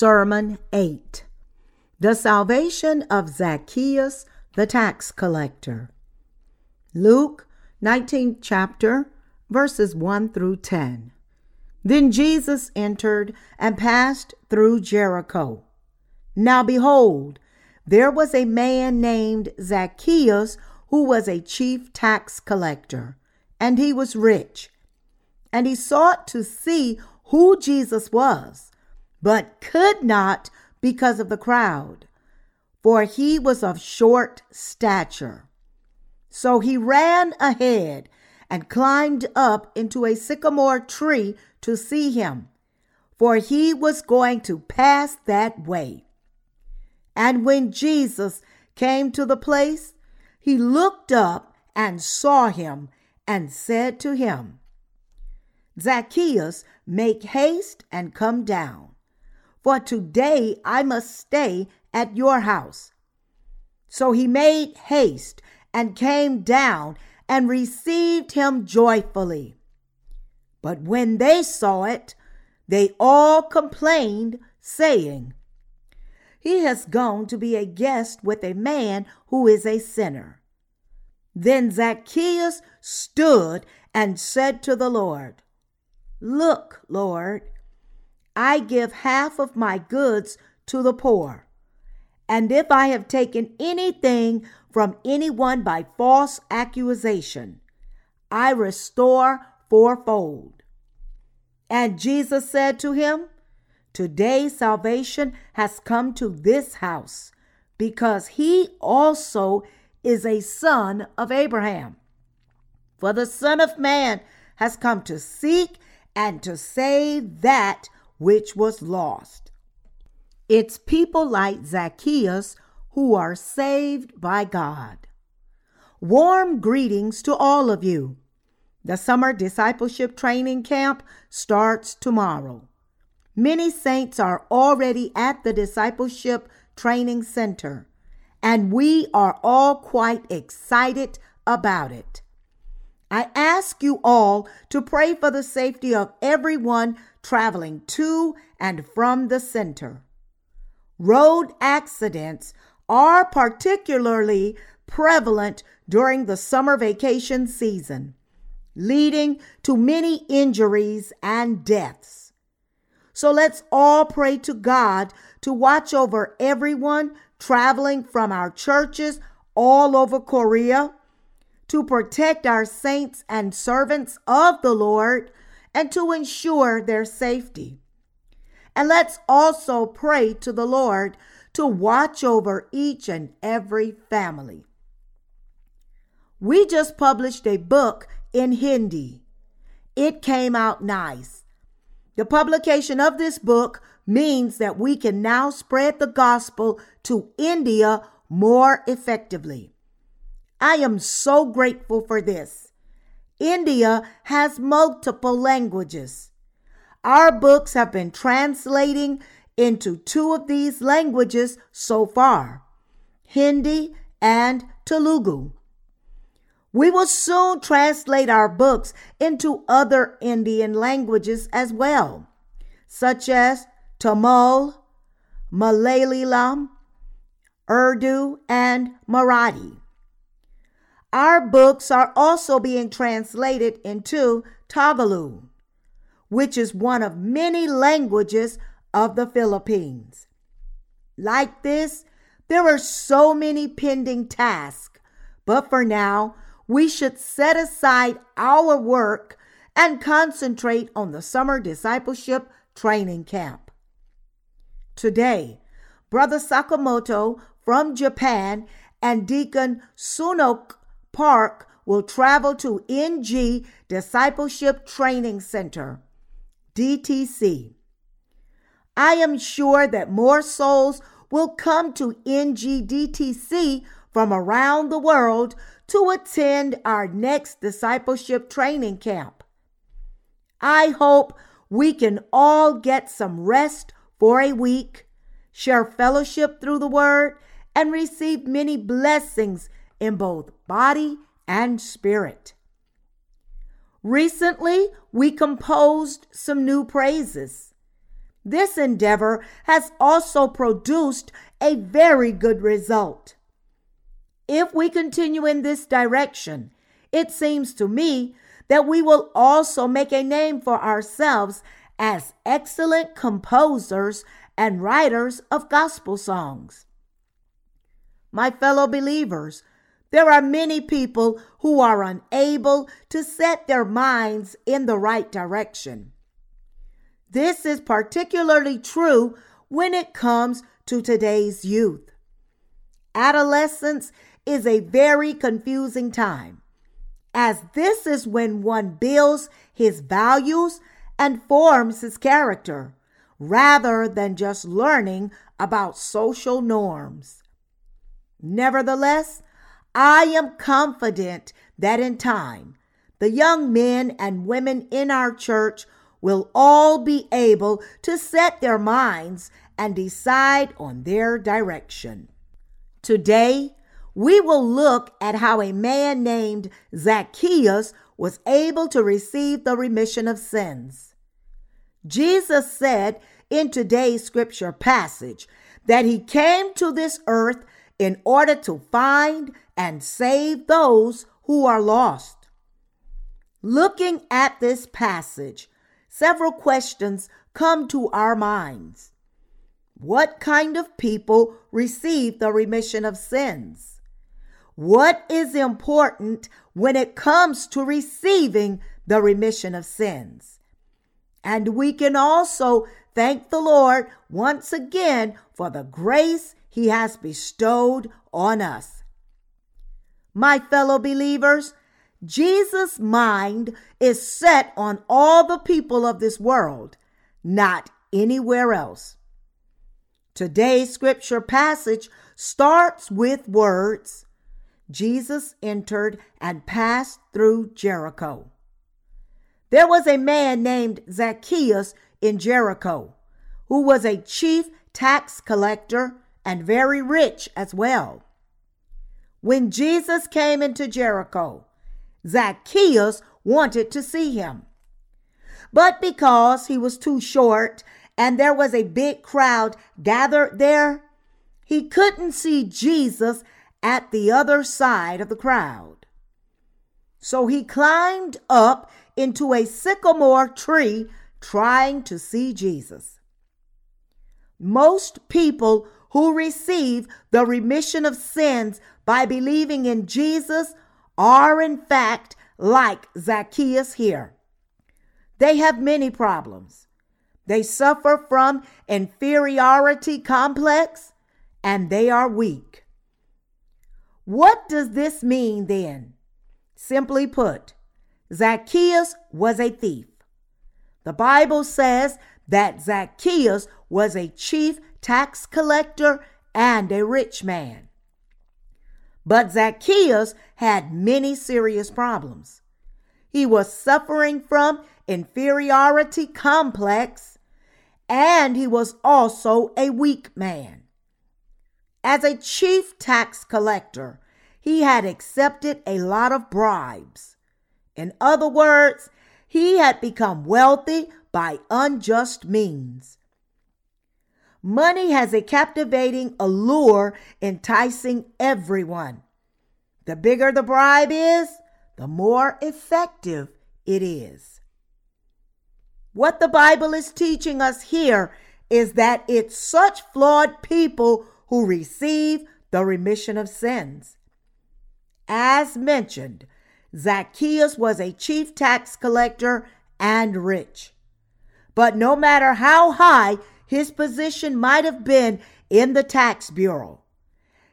Sermon 8 The Salvation of Zacchaeus the Tax Collector. Luke 19th chapter, verses 1 through 10. Then Jesus entered and passed through Jericho. Now behold, there was a man named Zacchaeus who was a chief tax collector, and he was rich. And he sought to see who Jesus was, but could not because of the crowd, for he was of short stature. So he ran ahead and climbed up into a sycamore tree to see him, for he was going to pass that way. And when Jesus came to the place, he looked up and saw him and said to him, Zacchaeus, make haste and come down, for today I must stay at your house. So he made haste and came down and received him joyfully. But when they saw it, they all complained, saying, He has gone to be a guest with a man who is a sinner. Then Zacchaeus stood and said to the Lord, Look, Lord, I give half of my goods to the poor. And if I have taken anything from anyone by false accusation, I restore fourfold. And Jesus said to him, Today salvation has come to this house, because he also is a son of Abraham. For the Son of Man has come to seek and to save that which was lost. It's people like Zacchaeus who are saved by God. Warm greetings to all of you. The summer discipleship training camp starts tomorrow. Many saints are already at the discipleship training center, and we are all quite excited about it. I ask you all to pray for the safety of everyone traveling to and from the center. Road accidents are particularly prevalent during the summer vacation season, leading to many injuries and deaths. So let's all pray to God to watch over everyone traveling from our churches all over Korea to protect our saints and servants of the Lord and to ensure their safety. And let's also pray to the Lord to watch over each and every family. We just published a book in Hindi. It came out nice. The publication of this book means that we can now spread the gospel to India more effectively. I am so grateful for this. India has multiple languages. Our books have been translating into two of these languages so far Hindi and Telugu. We will soon translate our books into other Indian languages as well, such as Tamil, Malayalam, Urdu, and Marathi. Our books are also being translated into Tagalog, which is one of many languages of the Philippines. Like this, there are so many pending tasks, but for now, we should set aside our work and concentrate on the summer discipleship training camp. Today, Brother Sakamoto from Japan and Deacon Sunok Park will travel to NG Discipleship Training Center, DTC. I am sure that more souls will come to NGDTC from around the world to attend our next discipleship training camp. I hope we can all get some rest for a week, share fellowship through the word, and receive many blessings in both body and spirit. Recently, we composed some new praises. This endeavor has also produced a very good result. If we continue in this direction, it seems to me that we will also make a name for ourselves as excellent composers and writers of gospel songs. My fellow believers, there are many people who are unable to set their minds in the right direction. This is particularly true when it comes to today's youth. Adolescence is a very confusing time, as this is when one builds his values and forms his character, rather than just learning about social norms. Nevertheless, I am confident that in time, the young men and women in our church will all be able to set their minds and decide on their direction. Today, we will look at how a man named Zacchaeus was able to receive the remission of sins. Jesus said in today's scripture passage that he came to this earth in order to find and save those who are lost. Looking at this passage, several questions come to our minds. What kind of people receive the remission of sins? What is important when it comes to receiving the remission of sins? And we can also thank the Lord once again for the grace he has bestowed on us. My fellow believers, Jesus' mind is set on all the people of this world, not anywhere else. Today's scripture passage starts with words Jesus entered and passed through Jericho. There was a man named Zacchaeus in Jericho who was a chief tax collector and very rich as well. When Jesus came into Jericho, Zacchaeus wanted to see him. But because he was too short and there was a big crowd gathered there, he couldn't see Jesus at the other side of the crowd. So he climbed up into a sycamore tree trying to see Jesus. Most people who receive the remission of sins by believing in Jesus are, in fact, like Zacchaeus here. They have many problems. They suffer from inferiority complex and they are weak. What does this mean then? Simply put, Zacchaeus was a thief. The Bible says that Zacchaeus was a chief tax collector and a rich man. But Zacchaeus had many serious problems. He was suffering from inferiority complex and he was also a weak man. As a chief tax collector, he had accepted a lot of bribes. In other words, he had become wealthy by unjust means. Money has a captivating allure enticing everyone. The bigger the bribe is, the more effective it is. What the Bible is teaching us here is that it's such flawed people who receive the remission of sins. As mentioned, Zacchaeus was a chief tax collector and rich. But no matter how high his position might have been in the tax bureau.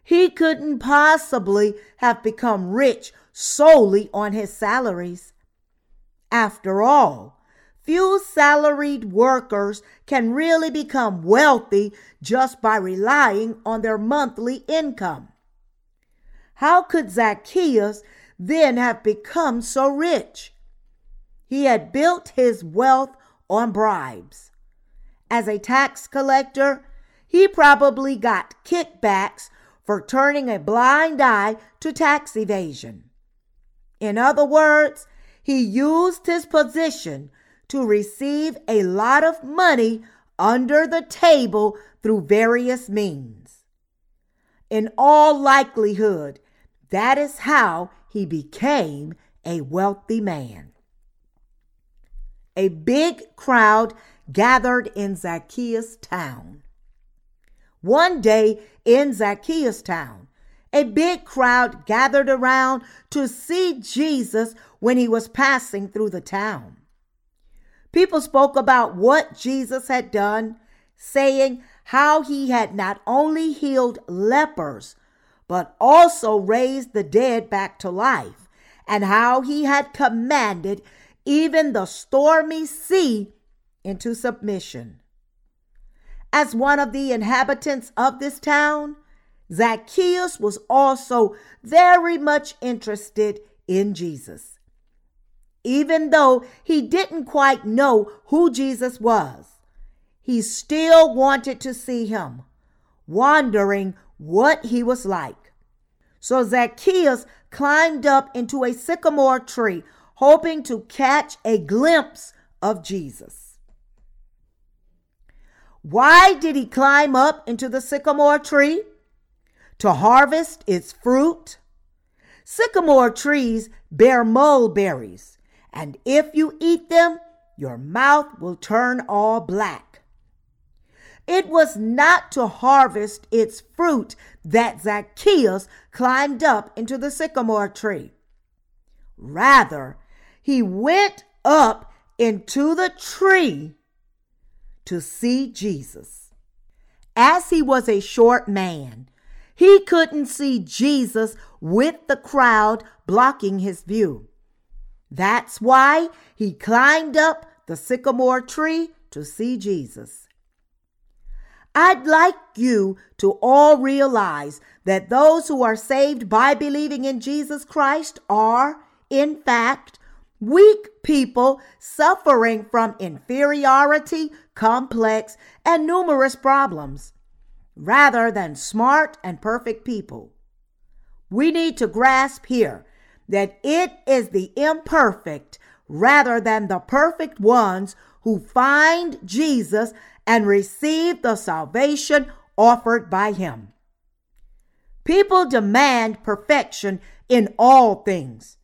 He couldn't possibly have become rich solely on his salaries. After all, few salaried workers can really become wealthy just by relying on their monthly income. How could Zacchaeus then have become so rich? He had built his wealth on bribes. As a tax collector, he probably got kickbacks for turning a blind eye to tax evasion. In other words, he used his position to receive a lot of money under the table through various means. In all likelihood, that is how he became a wealthy man. A big crowd gathered in Zacchaeus' town. One day in Zacchaeus' town, a big crowd gathered around to see Jesus when he was passing through the town. People spoke about what Jesus had done, saying how he had not only healed lepers, but also raised the dead back to life, and how he had commanded even the stormy sea into submission. As one of the inhabitants of this town, Zacchaeus was also very much interested in Jesus. Even though he didn't quite know who Jesus was, he still wanted to see him, wondering what he was like. So Zacchaeus climbed up into a sycamore tree, hoping to catch a glimpse of Jesus. Why did he climb up into the sycamore tree? To harvest its fruit? Sycamore trees bear mulberries, and if you eat them, your mouth will turn all black. It was not to harvest its fruit that Zacchaeus climbed up into the sycamore tree. Rather, he went up into the tree to see Jesus. As he was a short man, he couldn't see Jesus with the crowd blocking his view. That's why he climbed up the sycamore tree to see Jesus. I'd like you to all realize that those who are saved by believing in Jesus Christ are, in fact, weak people suffering from inferiority, complex, and numerous problems, rather than smart and perfect people. We need to grasp here that it is the imperfect rather than the perfect ones who find Jesus and receive the salvation offered by him. People demand perfection in all things,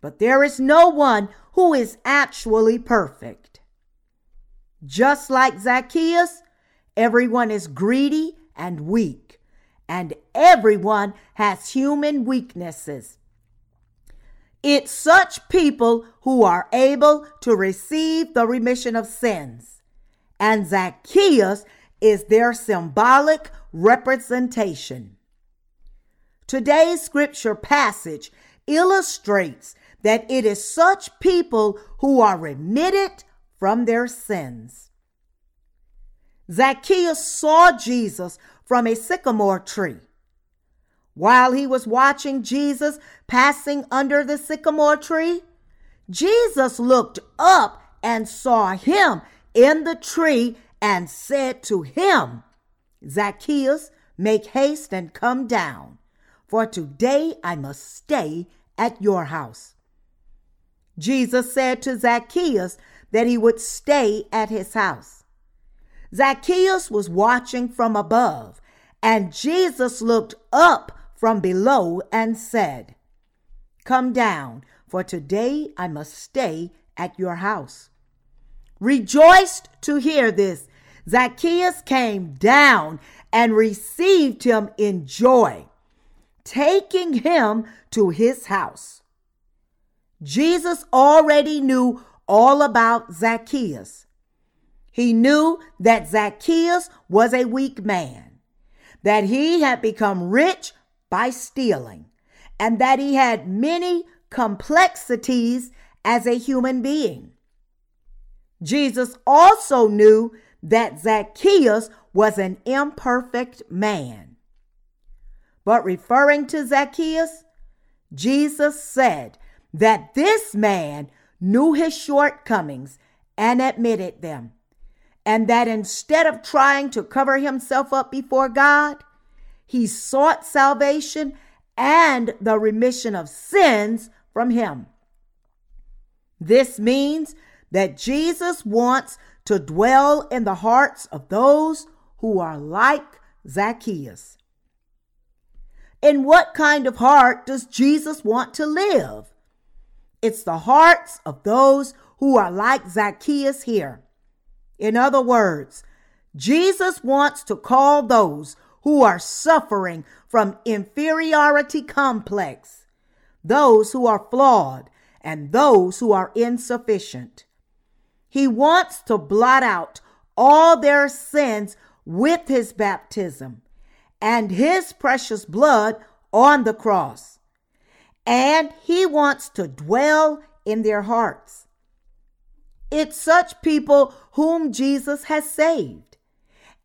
but there is no one who is actually perfect. Just like Zacchaeus, everyone is greedy and weak, and everyone has human weaknesses. It's such people who are able to receive the remission of sins and Zacchaeus is their symbolic representation. Today's scripture passage illustrates that it is such people who are remitted from their sins. Zacchaeus saw Jesus from a sycamore tree. While he was watching Jesus passing under the sycamore tree, Jesus looked up and saw him in the tree and said to him, Zacchaeus, make haste and come down, for today I must stay at your house. Jesus said to Zacchaeus that he would stay at his house. Zacchaeus was watching from above, and Jesus looked up from below and said, Come down, for today I must stay at your house rejoiced to hear this. Zacchaeus came down and received him in joy, taking him to his house. Jesus already knew all about Zacchaeus. He knew that Zacchaeus was a weak man, that he had become rich by stealing, and that he had many complexities as a human being. Jesus also knew that Zacchaeus was an imperfect man. But referring to Zacchaeus, Jesus said that this man knew his shortcomings and admitted them, and that instead of trying to cover himself up before God, he sought salvation and the remission of sins from him. This means that Jesus wants to dwell in the hearts of those who are like Zacchaeus. In what kind of heart does Jesus want to live? It's the hearts of those who are like Zacchaeus here. In other words, Jesus wants to call those who are suffering from inferiority complex, those who are flawed, and those who are insufficient. He wants to blot out all their sins with his baptism and his precious blood on the cross. And he wants to dwell in their hearts. It's such people whom Jesus has saved.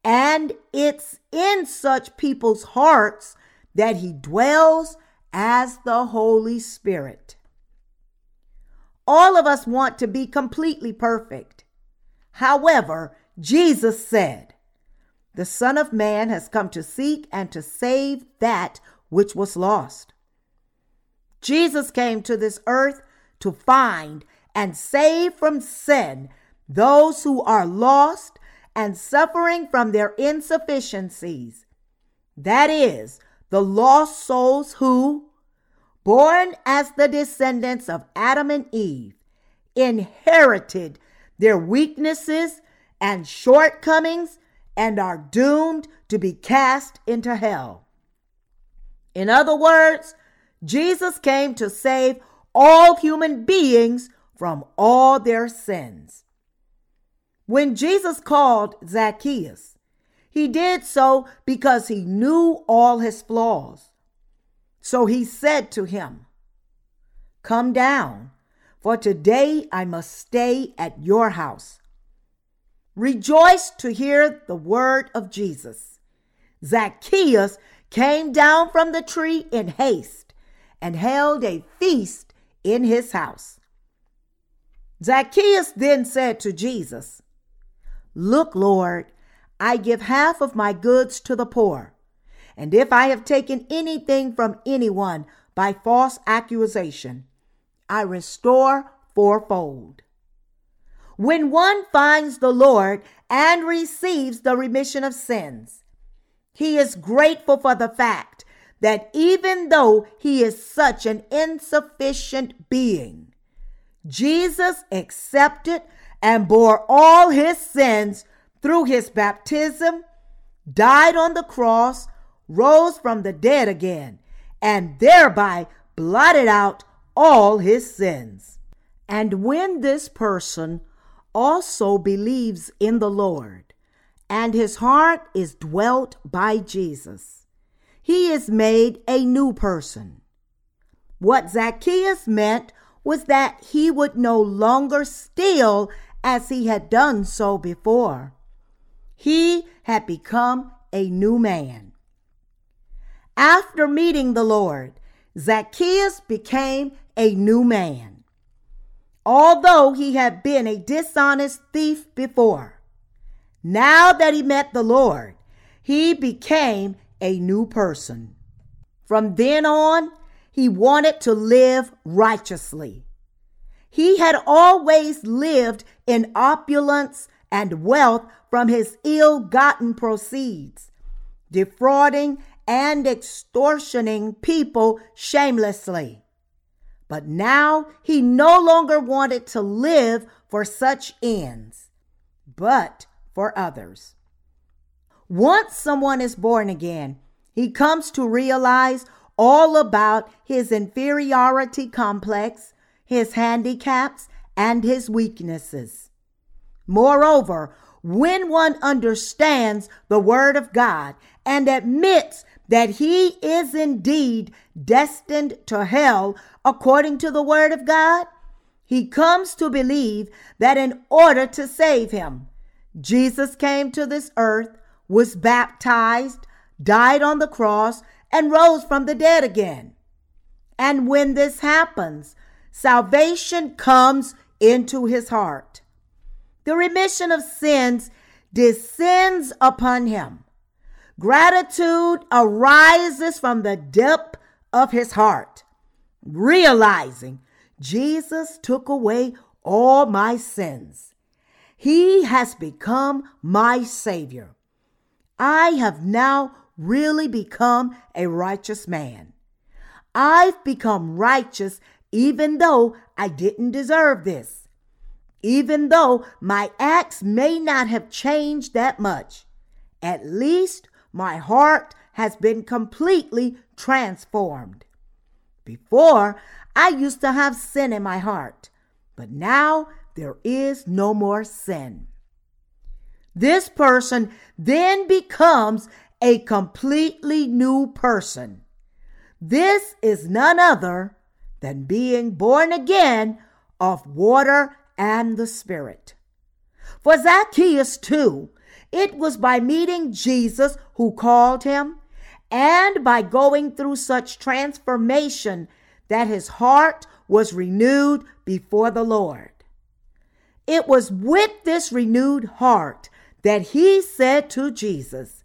And it's in such people's hearts that he dwells as the Holy Spirit. All of us want to be completely perfect. However, Jesus said, The Son of Man has come to seek and to save that which was lost. Jesus came to this earth to find and save from sin those who are lost and suffering from their insufficiencies. That is, the lost souls who, born as the descendants of Adam and Eve, inherited their weaknesses and shortcomings and are doomed to be cast into hell. In other words, Jesus came to save all human beings from all their sins. When Jesus called Zacchaeus, he did so because he knew all his flaws. So he said to him, Come down, for today I must stay at your house. Rejoice to hear the word of Jesus. Zacchaeus came down from the tree in haste and held a feast in his house. Zacchaeus then said to Jesus, Look, Lord, I give half of my goods to the poor. And if I have taken anything from anyone by false accusation, I restore fourfold. When one finds the Lord and receives the remission of sins, he is grateful for the fact that even though he is such an insufficient being, Jesus accepted and bore all his sins through his baptism, died on the cross, rose from the dead again, and thereby blotted out all his sins. And when this person also believes in the Lord, and his heart is dwelt by Jesus, he is made a new person. What Zacchaeus meant was that he would no longer steal as he had done so before. He had become a new man. After meeting the Lord, Zacchaeus became a new man. Although he had been a dishonest thief before, now that he met the Lord, he became a new person. From then on, he wanted to live righteously. He had always lived in opulence and wealth from his ill gotten proceeds, defrauding and extortioning people shamelessly. But now he no longer wanted to live for such ends, but for others. Once someone is born again, he comes to realize all about his inferiority complex, his handicaps, and his weaknesses. Moreover, when one understands the Word of God and admits that he is indeed destined to hell according to the Word of God, he comes to believe that in order to save him, Jesus came to this earth, was baptized, died on the cross, and rose from the dead again. And when this happens, salvation comes into his heart. The remission of sins descends upon him. Gratitude arises from the depth of his heart, realizing Jesus took away all my sins. He has become my Savior. I have now really become a righteous man. I've become righteous even though I didn't deserve this. Even though my acts may not have changed that much, at least my heart has been completely transformed. Before, I used to have sin in my heart, but now there is no more sin. This person then becomes a completely new person. This is none other than being born again of water and the Spirit. For Zacchaeus, too, it was by meeting Jesus who called him and by going through such transformation that his heart was renewed before the Lord. It was with this renewed heart that he said to Jesus,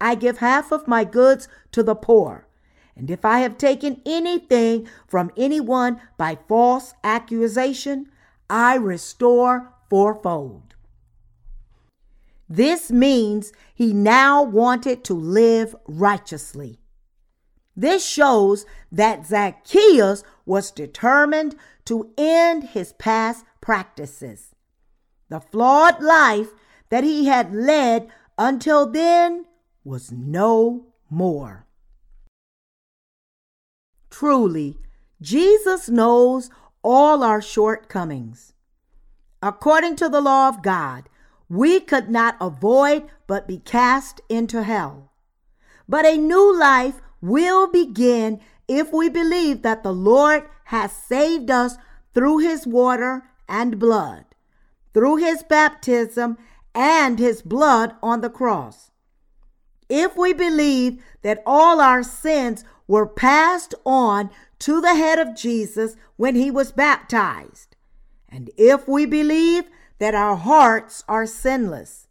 I give half of my goods to the poor. And if I have taken anything from anyone by false accusation, I restore fourfold. This means he now wanted to live righteously. This shows that Zacchaeus was determined to end his past practices. The flawed life that he had led until then was no more. Truly, Jesus knows all our shortcomings. According to the law of God, we could not avoid but be cast into hell. But a new life will begin if we believe that the Lord has saved us through his water and blood, through his baptism and his blood on the cross. If we believe that all our sins were passed on to the head of Jesus when he was baptized, and if we believe that our hearts are sinless,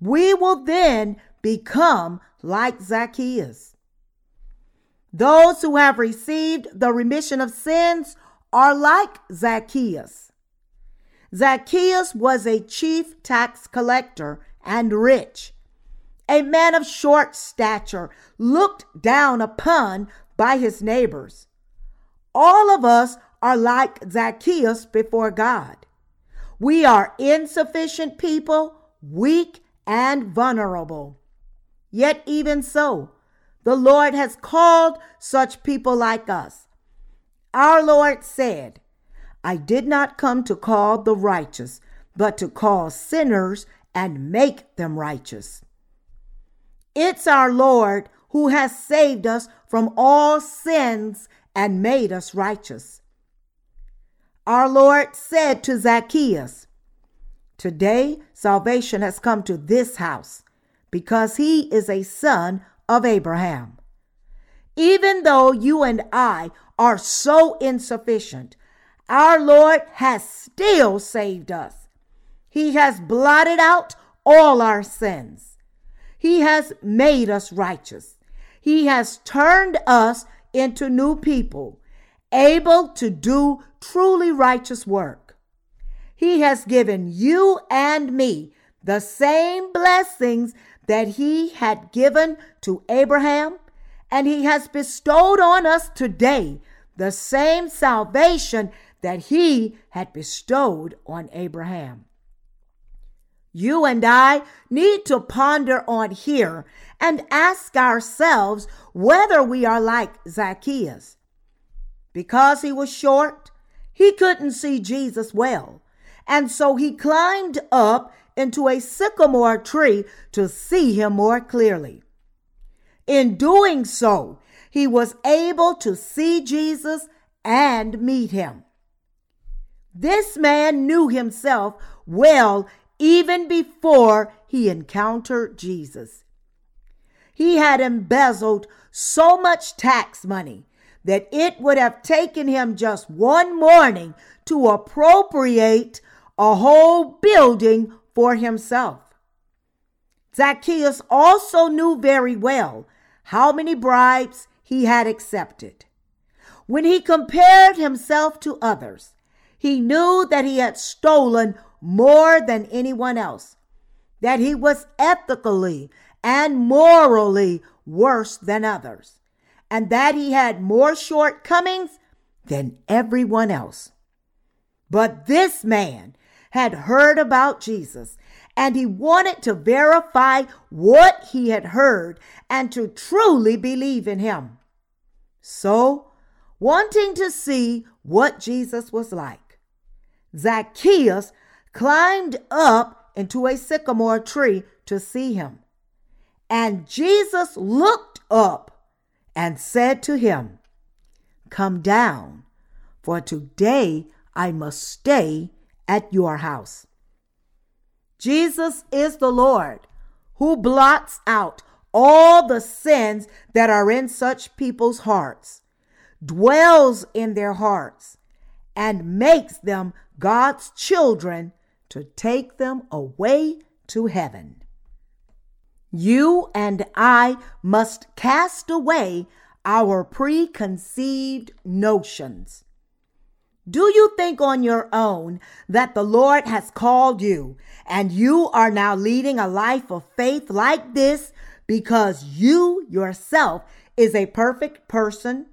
we will then become like Zacchaeus. Those who have received the remission of sins are like Zacchaeus. Zacchaeus was a chief tax collector and rich, a man of short stature, looked down upon by his neighbors. All of us are like Zacchaeus before God. We are insufficient people, weak and vulnerable. Yet, even so, the Lord has called such people like us. Our Lord said, I did not come to call the righteous, but to call sinners and make them righteous. It's our Lord who has saved us from all sins and made us righteous. Our Lord said to Zacchaeus, Today salvation has come to this house because he is a son of Abraham. Even though you and I are so insufficient, our Lord has still saved us. He has blotted out all our sins. He has made us righteous. He has turned us into new people, able to do truly righteous work. He has given you and me the same blessings that He had given to Abraham, and He has bestowed on us today the same salvation that He had bestowed on Abraham. You and I need to ponder on here and ask ourselves whether we are like Zacchaeus. Because he was short, he couldn't see Jesus well, and so he climbed up into a sycamore tree to see him more clearly. In doing so, he was able to see Jesus and meet him. This man knew himself well even before he encountered Jesus. He had embezzled so much tax money that it would have taken him just one morning to appropriate a whole building for himself. Zacchaeus also knew very well how many bribes he had accepted. When he compared himself to others, he knew that he had stolen more than anyone else, that he was ethically and morally worse than others, and that he had more shortcomings than everyone else. But this man had heard about Jesus and he wanted to verify what he had heard and to truly believe in him. So, wanting to see what Jesus was like, Zacchaeus climbed up into a sycamore tree to see him. And Jesus looked up and said to him, Come down, for today I must stay at your house. Jesus is the Lord who blots out all the sins that are in such people's hearts, dwells in their hearts, and makes them God's children to take them away to heaven. You and I must cast away our preconceived notions. Do you think on your own that the Lord has called you and you are now leading a life of faith like this because you yourself is a perfect person?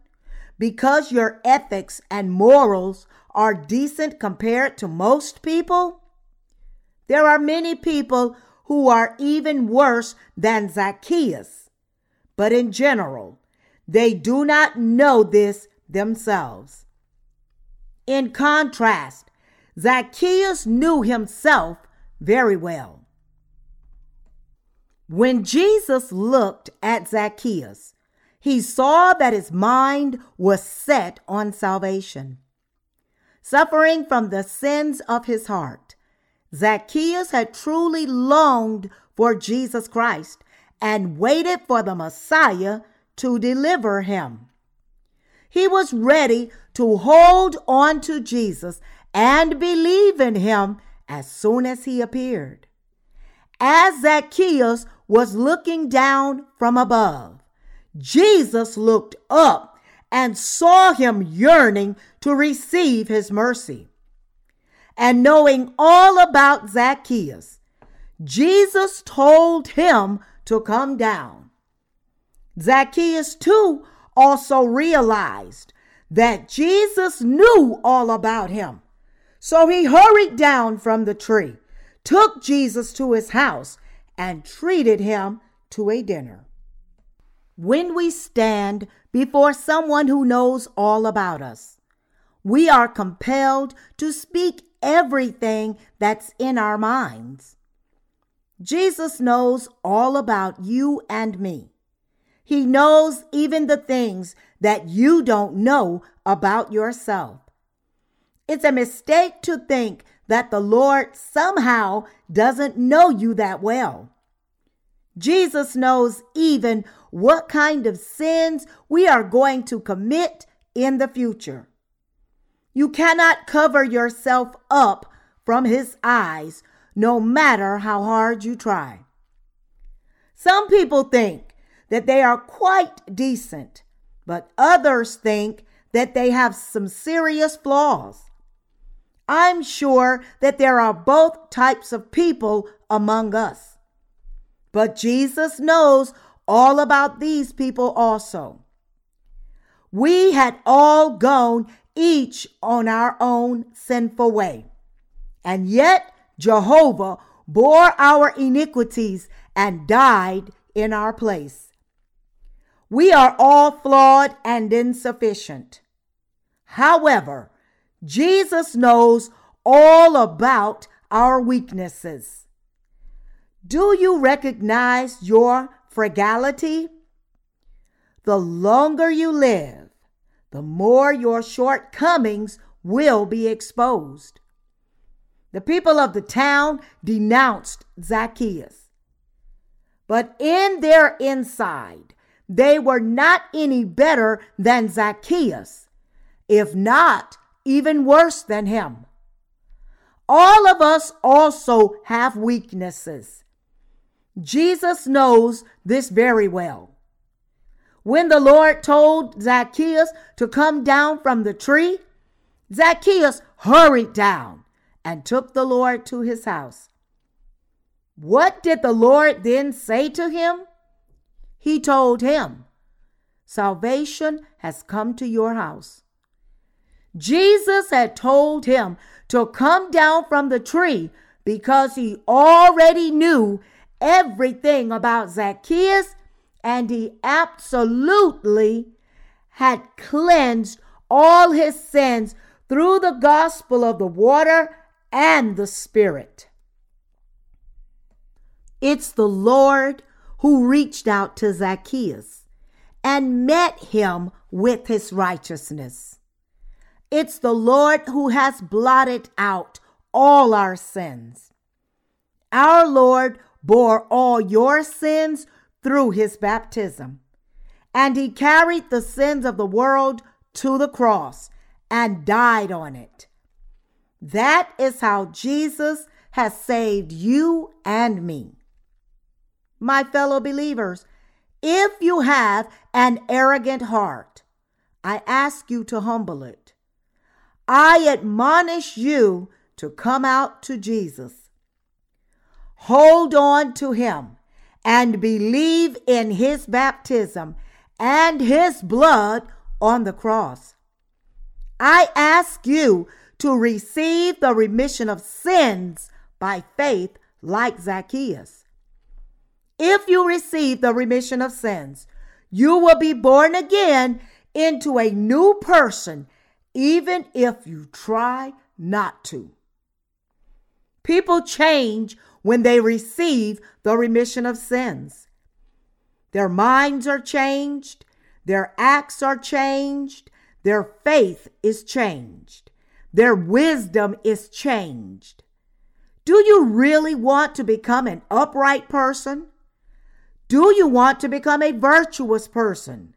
Because your ethics and morals are decent compared to most people? There are many people who are even worse than Zacchaeus. But in general, they do not know this themselves. In contrast, Zacchaeus knew himself very well. When Jesus looked at Zacchaeus, he saw that his mind was set on salvation. Suffering from the sins of his heart, Zacchaeus had truly longed for Jesus Christ and waited for the Messiah to deliver him. He was ready to hold on to Jesus and believe in him as soon as he appeared. As Zacchaeus was looking down from above, Jesus looked up and saw him yearning to receive his mercy and knowing all about Zacchaeus, Jesus told him to come down. Zacchaeus, too, also realized that Jesus knew all about him. So he hurried down from the tree, took Jesus to his house, and treated him to a dinner. When we stand before someone who knows all about us, we are compelled to speak everything that's in our minds. Jesus knows all about you and me. He knows even the things that you don't know about yourself. It's a mistake to think that the Lord somehow doesn't know you that well. Jesus knows even what kind of sins we are going to commit in the future. You cannot cover yourself up from his eyes, no matter how hard you try. Some people think that they are quite decent, but others think that they have some serious flaws. I'm sure that there are both types of people among us. But Jesus knows all about these people also. We had all gone each on our own sinful way. And yet, Jehovah bore our iniquities and died in our place. We are all flawed and insufficient. However, Jesus knows all about our weaknesses. Do you recognize your frugality? The longer you live, the more your shortcomings will be exposed. The people of the town denounced Zacchaeus. But in their inside, they were not any better than Zacchaeus, if not even worse than him. All of us also have weaknesses. Jesus knows this very well. When the Lord told Zacchaeus to come down from the tree, Zacchaeus hurried down and took the Lord to his house. What did the Lord then say to him? He told him, Salvation has come to your house. Jesus had told him to come down from the tree because he already knew everything about Zacchaeus and he absolutely had cleansed all his sins through the gospel of the water and the Spirit. It's the Lord who reached out to Zacchaeus and met him with his righteousness. It's the Lord who has blotted out all our sins. Our Lord bore all your sins through his baptism, and he carried the sins of the world to the cross and died on it. That is how Jesus has saved you and me. My fellow believers, if you have an arrogant heart, I ask you to humble it. I admonish you to come out to Jesus. Hold on to him and believe in his baptism and his blood on the cross. I ask you to receive the remission of sins by faith, like Zacchaeus. If you receive the remission of sins, you will be born again into a new person, even if you try not to. People change when they receive the remission of sins. Their minds are changed, their acts are changed, their faith is changed, their wisdom is changed. Do you really want to become an upright person? Do you want to become a virtuous person?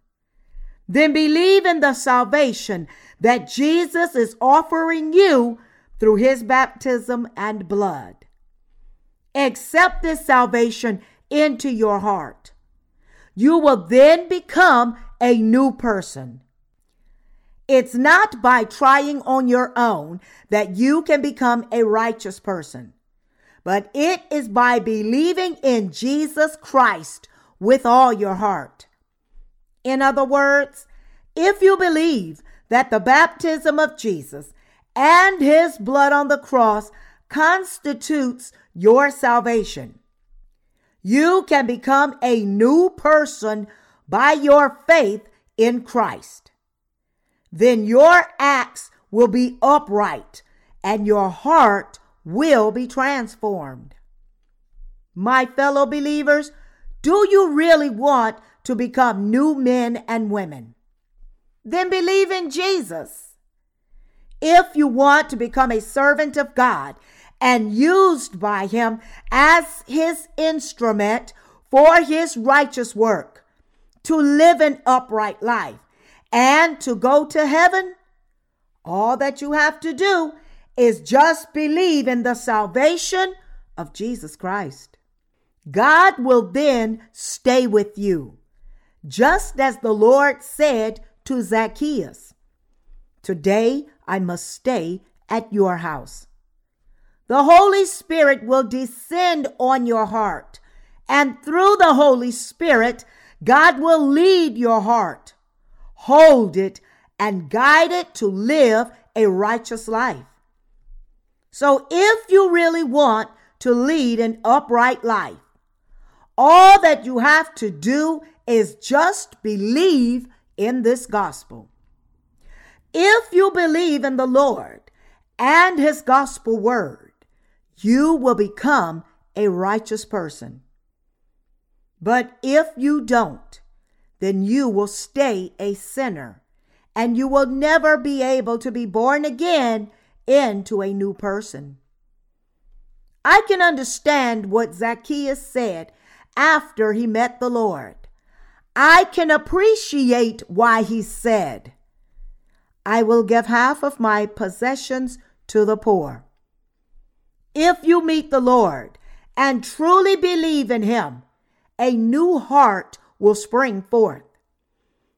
Then believe in the salvation that Jesus is offering you through his baptism and blood. Accept this salvation into your heart. You will then become a new person. It's not by trying on your own that you can become a righteous person, but it is by believing in Jesus Christ with all your heart. In other words, if you believe that the baptism of Jesus and his blood on the cross constitutes your salvation. You can become a new person by your faith in Christ. Then your acts will be upright and your heart will be transformed. My fellow believers, do you really want to become new men and women? Then believe in Jesus. If you want to become a servant of God and used by him as his instrument for his righteous work, to live an upright life, and to go to heaven, all that you have to do is just believe in the salvation of Jesus Christ. God will then stay with you, just as the Lord said to Zacchaeus Today I must stay at your house. The Holy Spirit will descend on your heart, and through the Holy Spirit, God will lead your heart, hold it, and guide it to live a righteous life. So, if you really want to lead an upright life, all that you have to do is just believe in this gospel. If you believe in the Lord and his gospel word, you will become a righteous person. But if you don't, then you will stay a sinner and you will never be able to be born again into a new person. I can understand what Zacchaeus said after he met the Lord. I can appreciate why he said, I will give half of my possessions to the poor. If you meet the Lord and truly believe in Him, a new heart will spring forth.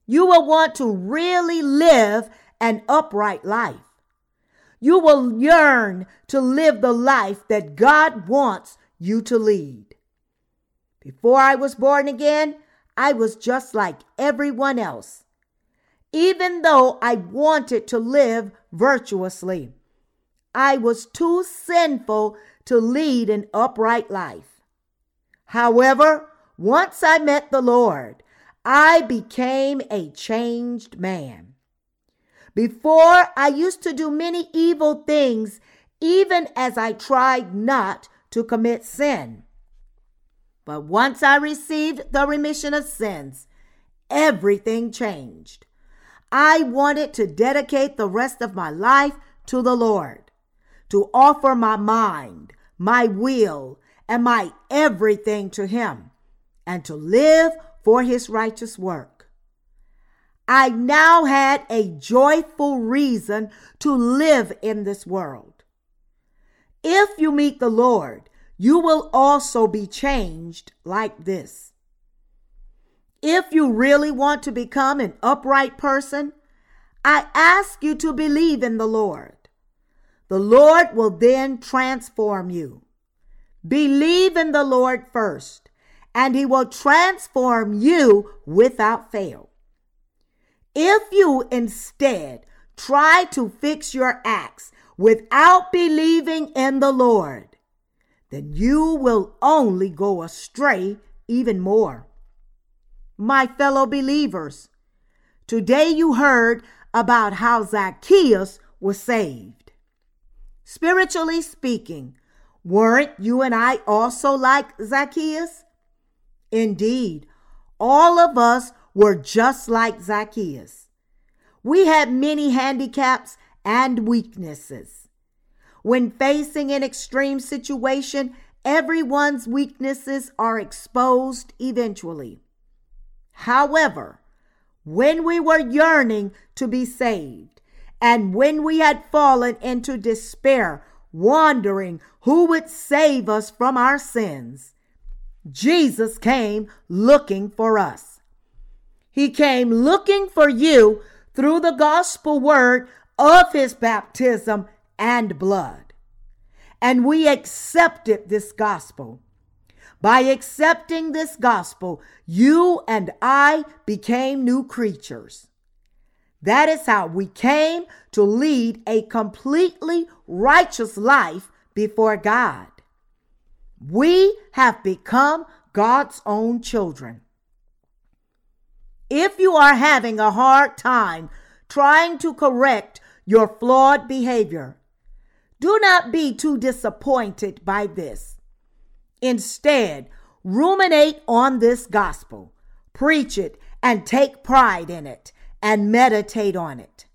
You will want to really live an upright life. you will yearn to live the life that God wants you to lead. Before I was born again, I was just like everyone else. Even though I wanted to live virtuously, I was too sinful to lead an upright life. However, once I met the Lord, I became a changed man. Before, I used to do many evil things, even as I tried not to commit sin. But once I received the remission of sins, everything changed. I wanted to dedicate the rest of my life to the Lord, to offer my mind, my will, and my everything to Him, and to live for His righteous work. I now had a joyful reason to live in this world. If you meet the Lord, you will also be changed like this. If you really want to become an upright person, I ask you to believe in the Lord. The Lord will then transform you. Believe in the Lord first, and He will transform you without fail. If you instead try to fix your acts without believing in the Lord, then you will only go astray even more. My fellow believers, today you heard about how Zacchaeus was saved. Spiritually speaking, weren't you and I also like Zacchaeus? Indeed, all of us were just like Zacchaeus. We had many handicaps and weaknesses. When facing an extreme situation, everyone's weaknesses are exposed eventually. However, when we were yearning to be saved, and when we had fallen into despair, wondering who would save us from our sins, Jesus came looking for us. He came looking for you through the gospel word of his baptism and blood. And we accepted this gospel. By accepting this gospel, you and I became new creatures. That is how we came to lead a completely righteous life before God. We have become God's own children. If you are having a hard time trying to correct your flawed behavior, do not be too disappointed by this. Instead, ruminate on this gospel, preach it, and take pride in it, and meditate on it.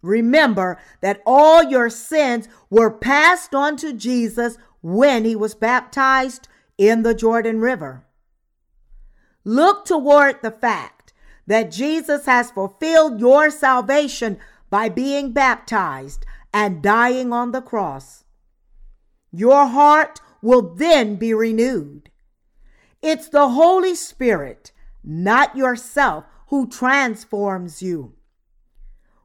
Remember that all your sins were passed on to Jesus when he was baptized in the Jordan River. Look toward the fact that Jesus has fulfilled your salvation by being baptized and dying on the cross. Your heart will then be renewed. It's the Holy Spirit, not yourself, who transforms you.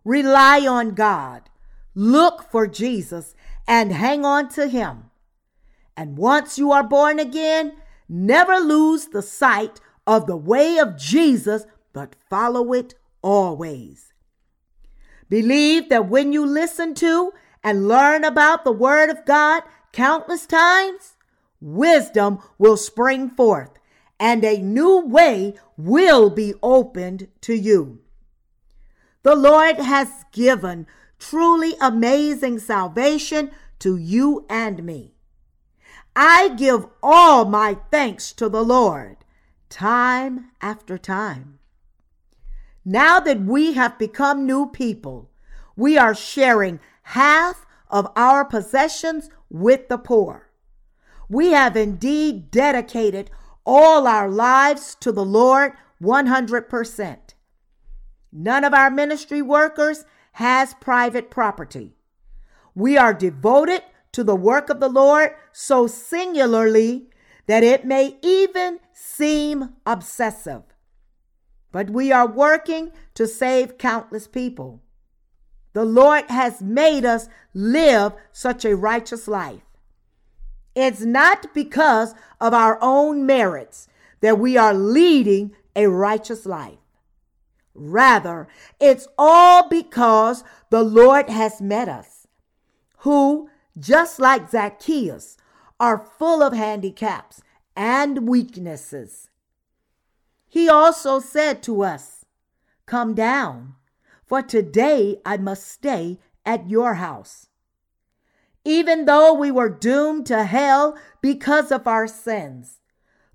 Rely on God, look for Jesus, and hang on to Him. And once you are born again, never lose the sight of the way of Jesus, but follow it always. Believe that when you listen to and learn about the Word of God countless times, wisdom will spring forth and a new way will be opened to you. The Lord has given truly amazing salvation to you and me. I give all my thanks to the Lord time after time. Now that we have become new people, we are sharing half of our possessions with the poor. We have indeed dedicated all our lives to the Lord 100%. None of our ministry workers has private property. We are devoted to the work of the Lord so singularly that it may even seem obsessive but we are working to save countless people. The Lord has made us live such a righteous life. It's not because of our own merits that we are leading a righteous life. Rather, it's all because the Lord has met us, who, just like Zacchaeus, are full of handicaps and weaknesses. He also said to us, Come down, for today I must stay at your house. Even though we were doomed to hell because of our sins,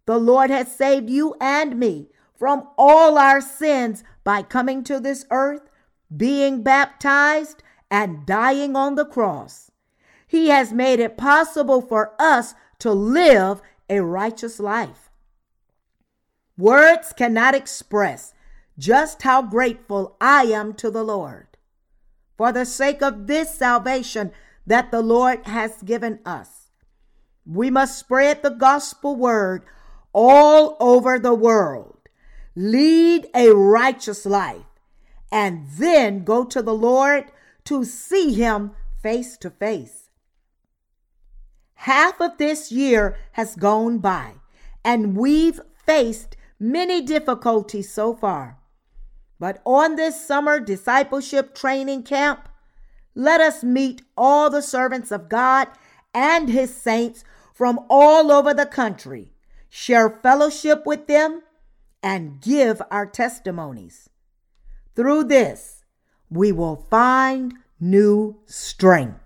the Lord has saved you and me from all our sins by coming to this earth, being baptized, and dying on the cross. He has made it possible for us to live a righteous life. Words cannot express just how grateful I am to the Lord for the sake of this salvation that the Lord has given us. We must spread the gospel word all over the world, lead a righteous life, and then go to the Lord to see Him face to face. Half of this year has gone by, and we've faced many difficulties so far. But on this summer discipleship training camp, let us meet all the servants of God and his saints from all over the country, share fellowship with them, and give our testimonies. Through this, we will find new strength.